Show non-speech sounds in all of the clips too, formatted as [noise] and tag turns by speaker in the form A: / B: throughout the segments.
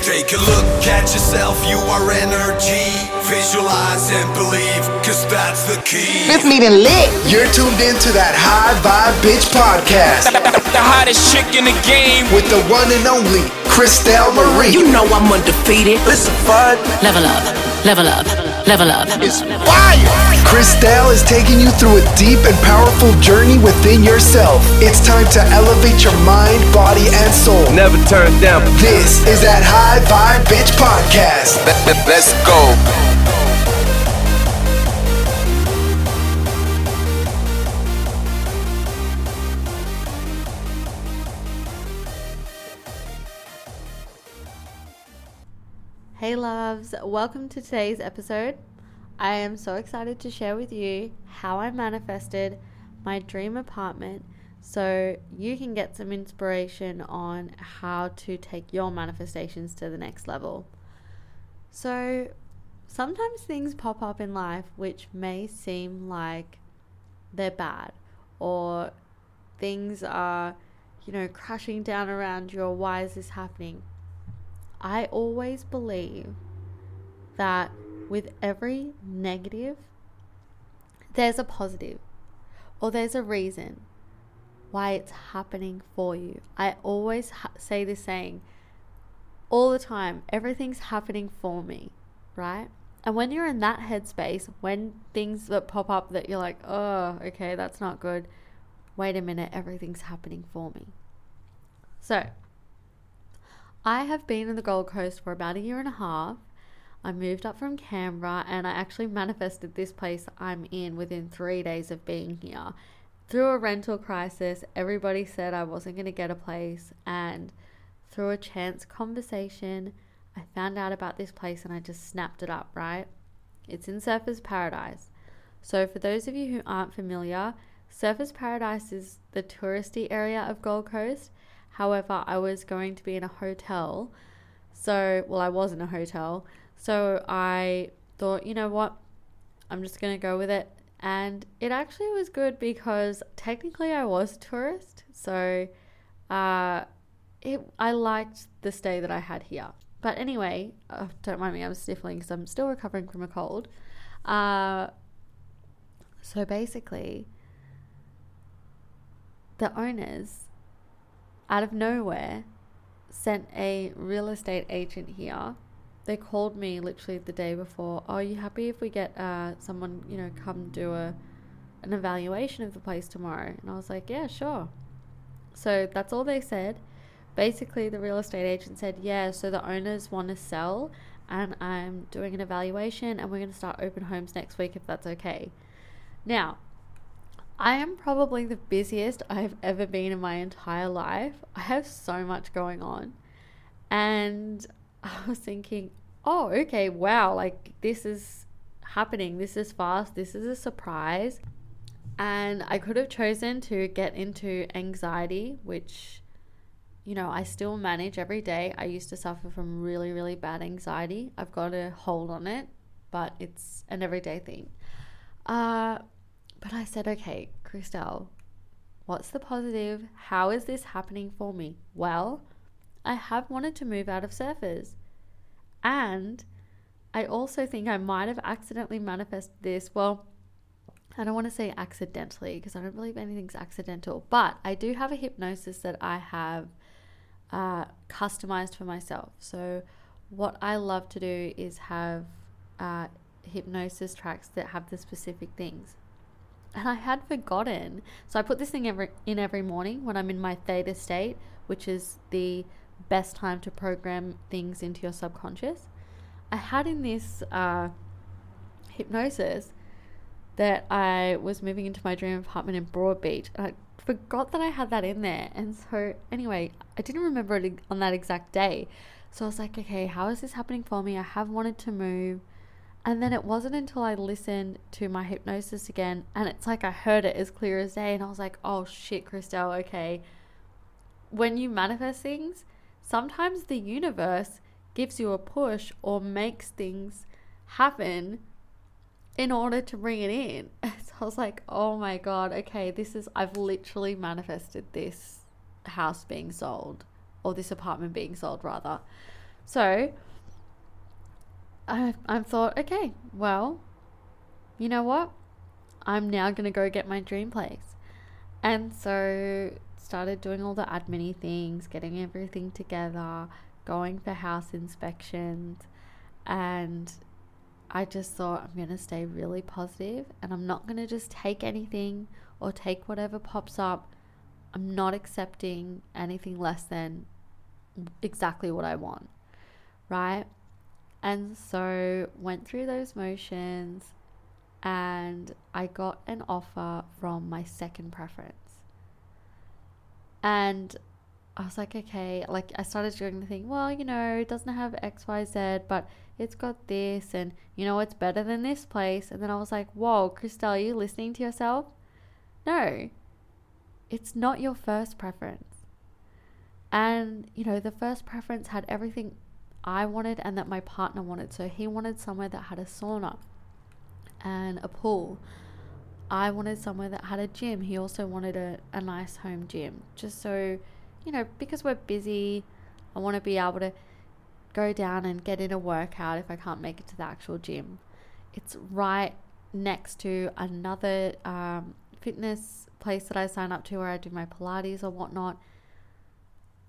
A: Take a look at yourself, you are energy. Visualize and believe, cause that's the key.
B: Fifth meeting lit.
C: You're tuned into that High Vibe Bitch podcast
D: The hottest chick in the game.
C: with the one and only Krystelle Marie.
B: You know I'm undefeated.
C: Listen, fun.
E: Level up, level up, level up.
C: It's fire. Krystelle is taking you through a deep and powerful journey within yourself. It's time to elevate your mind, body, and soul.
F: Never turn down.
C: This is that High Vibe Bitch podcast.
F: Let's go.
G: Hey loves, welcome to today's episode. I am so excited to share with you how I manifested my dream apartment so you can get some inspiration on how to take your manifestations to the next level. So, sometimes things pop up in life which may seem like they're bad or things are, you know, crashing down around you or why is this happening? I always believe that with every negative, there's a positive or there's a reason why it's happening for you. I always ha- say this saying all the time everything's happening for me, right? And when you're in that headspace, when things that pop up that you're like, oh, okay, that's not good, wait a minute, everything's happening for me. So, I have been in the Gold Coast for about a year and a half. I moved up from Canberra and I actually manifested this place I'm in within three days of being here. Through a rental crisis, everybody said I wasn't going to get a place, and through a chance conversation, I found out about this place and I just snapped it up, right? It's in Surfers Paradise. So, for those of you who aren't familiar, Surfers Paradise is the touristy area of Gold Coast. However, I was going to be in a hotel. So, well, I was in a hotel. So, I thought, you know what? I'm just going to go with it. And it actually was good because technically I was a tourist. So, uh, it, I liked the stay that I had here. But anyway, uh, don't mind me, I'm sniffling because I'm still recovering from a cold. Uh, so basically, the owners out of nowhere sent a real estate agent here. They called me literally the day before. Oh, are you happy if we get uh, someone, you know, come do a an evaluation of the place tomorrow? And I was like, yeah, sure. So that's all they said. Basically, the real estate agent said, yeah, so the owners want to sell and I'm doing an evaluation and we're going to start open homes next week if that's okay. Now, I am probably the busiest I've ever been in my entire life. I have so much going on. And [laughs] I was thinking, oh, okay, wow, like this is happening. This is fast. This is a surprise. And I could have chosen to get into anxiety, which, you know, I still manage every day. I used to suffer from really, really bad anxiety. I've got a hold on it, but it's an everyday thing. Uh, but I said, okay, Krystelle, what's the positive? How is this happening for me? Well, I have wanted to move out of surfers. And I also think I might have accidentally manifested this. Well, I don't want to say accidentally because I don't believe anything's accidental, but I do have a hypnosis that I have uh, customized for myself. So, what I love to do is have uh, hypnosis tracks that have the specific things. And I had forgotten. So, I put this thing every, in every morning when I'm in my theta state, which is the best time to program things into your subconscious. I had in this uh, hypnosis that I was moving into my dream apartment in Broadbeach. And I forgot that I had that in there. And so, anyway, I didn't remember it on that exact day. So I was like, okay, how is this happening for me? I have wanted to move. And then it wasn't until I listened to my hypnosis again and it's like I heard it as clear as day. And I was like, oh shit, Krystelle, okay. When you manifest things, sometimes the universe gives you a push or makes things happen in order to bring it in. [laughs] So I was like, oh my God, okay, this is, I've literally manifested this house being sold or this apartment being sold rather. So I I thought, okay, well, you know what? I'm now gonna go get my dream place. And so started doing all the admin things, getting everything together, going for house inspections, and I just thought I'm gonna stay really positive and I'm not gonna just take anything or take whatever pops up. I'm not accepting anything less than exactly what I want, right? And so went through those motions and I got an offer from my second preference. And I was like, okay, like I started doing the thing, well, you know, it doesn't have XYZ, but it's got this, and you know, it's better than this place. And then I was like, whoa, Krystelle, are you listening to yourself? No, it's not your first preference. And, you know, the first preference had everything I wanted and that my partner wanted. So he wanted somewhere that had a sauna and a pool. I wanted somewhere that had a gym. He also wanted a, a nice home gym. Just so, you know, because we're busy, I want to be able to go down and get in a workout if I can't make it to the actual gym. It's right next to another um, fitness place that I sign up to where I do my Pilates or whatnot.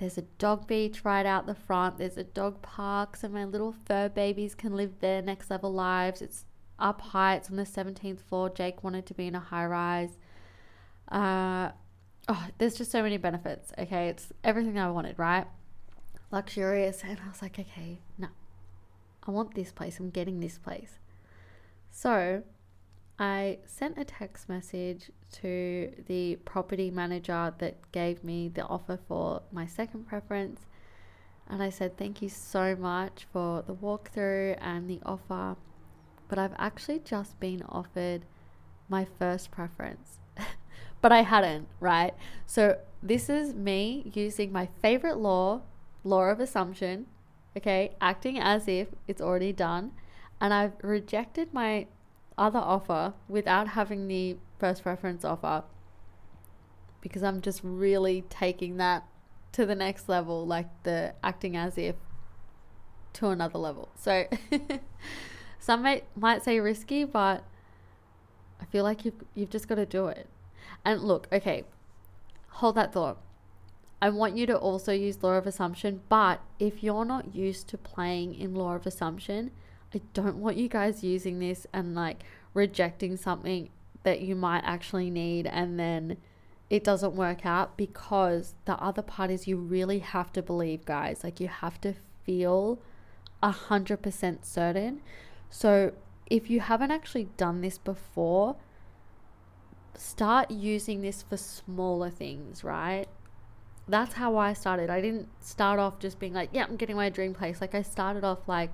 G: There's a dog beach right out the front. There's a dog park, so my little fur babies can live their next level lives. It's up high. It's on the 17th floor. Jake wanted to be in a high rise. Uh, oh, there's just so many benefits. Okay, it's everything I wanted, right? Luxurious, and I was like, okay, no, I want this place. I'm getting this place. So I sent a text message to the property manager that gave me the offer for my second preference. And I said, Thank you so much for the walkthrough and the offer. But I've actually just been offered my first preference. [laughs] but I hadn't, right? So this is me using my favorite law, law of assumption, okay, acting as if it's already done. And I've rejected my other offer without having the first preference offer because I'm just really taking that to the next level, like the acting as if to another level. So [laughs] some might might say risky, but I feel like you've you've just got to do it. And look, okay, hold that thought. I want you to also use law of assumption, but if you're not used to playing in law of assumption, I don't want you guys using this and like rejecting something that you might actually need and then it doesn't work out because the other part is you really have to believe, guys. Like you have to feel a hundred percent certain. So if you haven't actually done this before, start using this for smaller things, right? That's how I started. I didn't start off just being like, yeah, I'm getting my dream place. Like I started off like,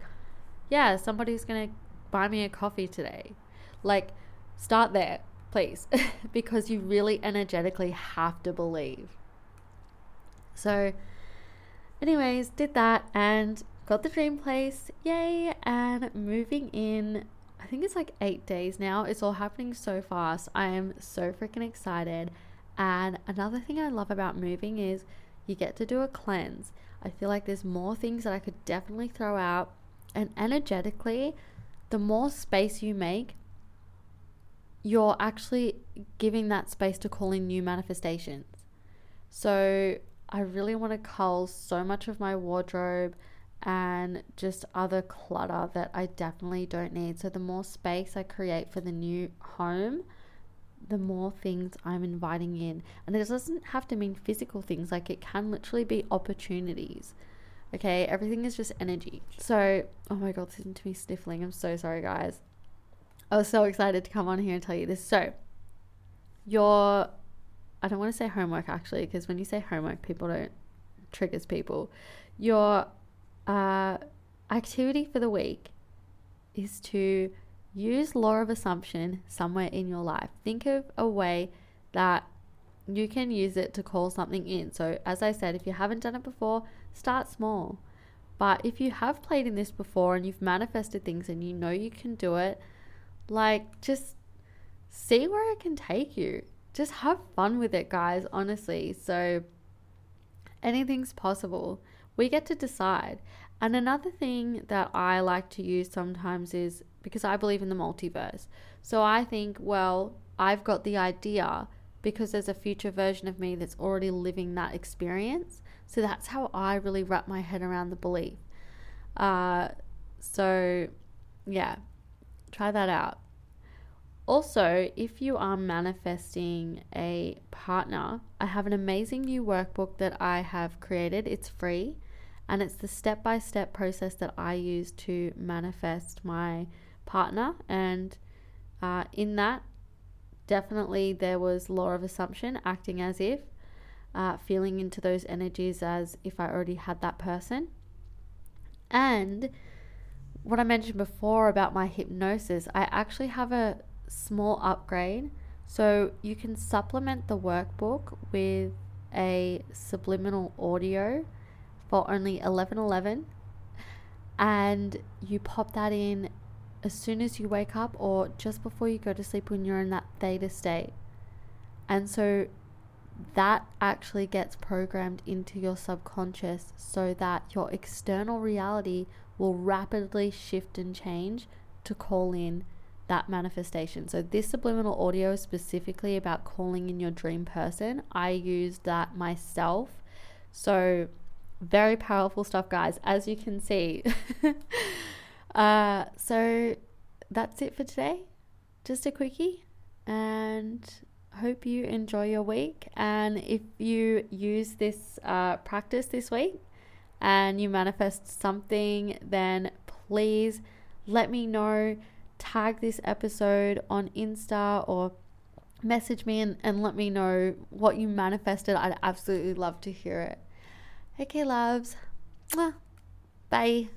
G: yeah, somebody's going to buy me a coffee today. Like, start there, please, [laughs] because you really energetically have to believe. So, anyways, did that and got the dream place. Yay! And moving in, I think it's like eight days now. It's all happening so fast. I am so freaking excited. And another thing I love about moving is you get to do a cleanse. I feel like there's more things that I could definitely throw out and energetically, the more space you make, you're actually giving that space to call in new manifestations. So I really want to cull so much of my wardrobe and just other clutter that I definitely don't need. So the more space I create for the new home, the more things I'm inviting in. And it doesn't have to mean physical things, like it can literally be opportunities. Okay, everything is just energy. So, oh my god, listen to me sniffling. I'm so sorry, guys. I was so excited to come on here and tell you this. So, your, I don't want to say homework actually, because when you say homework, people don't, triggers people. Your uh, activity for the week is to use law of assumption somewhere in your life. Think of a way that you can use it to call something in. So, as I said, if you haven't done it before, start small. But if you have played in this before and you've manifested things and you know you can do it, like just see where it can take you. Just have fun with it, guys, honestly. So, anything's possible. We get to decide. And another thing that I like to use sometimes is because I believe in the multiverse. So I think, well, I've got the idea because there's a future version of me that's already living that experience. So that's how I really wrap my head around the belief. Uh, so, yeah, try that out. Also, if you are manifesting a partner, I have an amazing new workbook that I have created. It's free and it's the step by step process that I use to manifest my partner. And uh, in that, definitely there was law of assumption, acting as if, uh, feeling into those energies as if I already had that person. And what I mentioned before about my hypnosis, I actually have a small upgrade. So you can supplement the workbook with a subliminal audio for only 1111 and you pop that in as soon as you wake up or just before you go to sleep when you're in that theta state. And so that actually gets programmed into your subconscious so that your external reality will rapidly shift and change to call in that manifestation. So, this subliminal audio is specifically about calling in your dream person. I used that myself. So, very powerful stuff, guys, as you can see. [laughs] uh, so, that's it for today. Just a quickie. And hope you enjoy your week. And if you use this uh, practice this week and you manifest something, then please let me know. Tag this episode on Insta or message me and, and let me know what you manifested. I'd absolutely love to hear it. Okay, loves. Bye.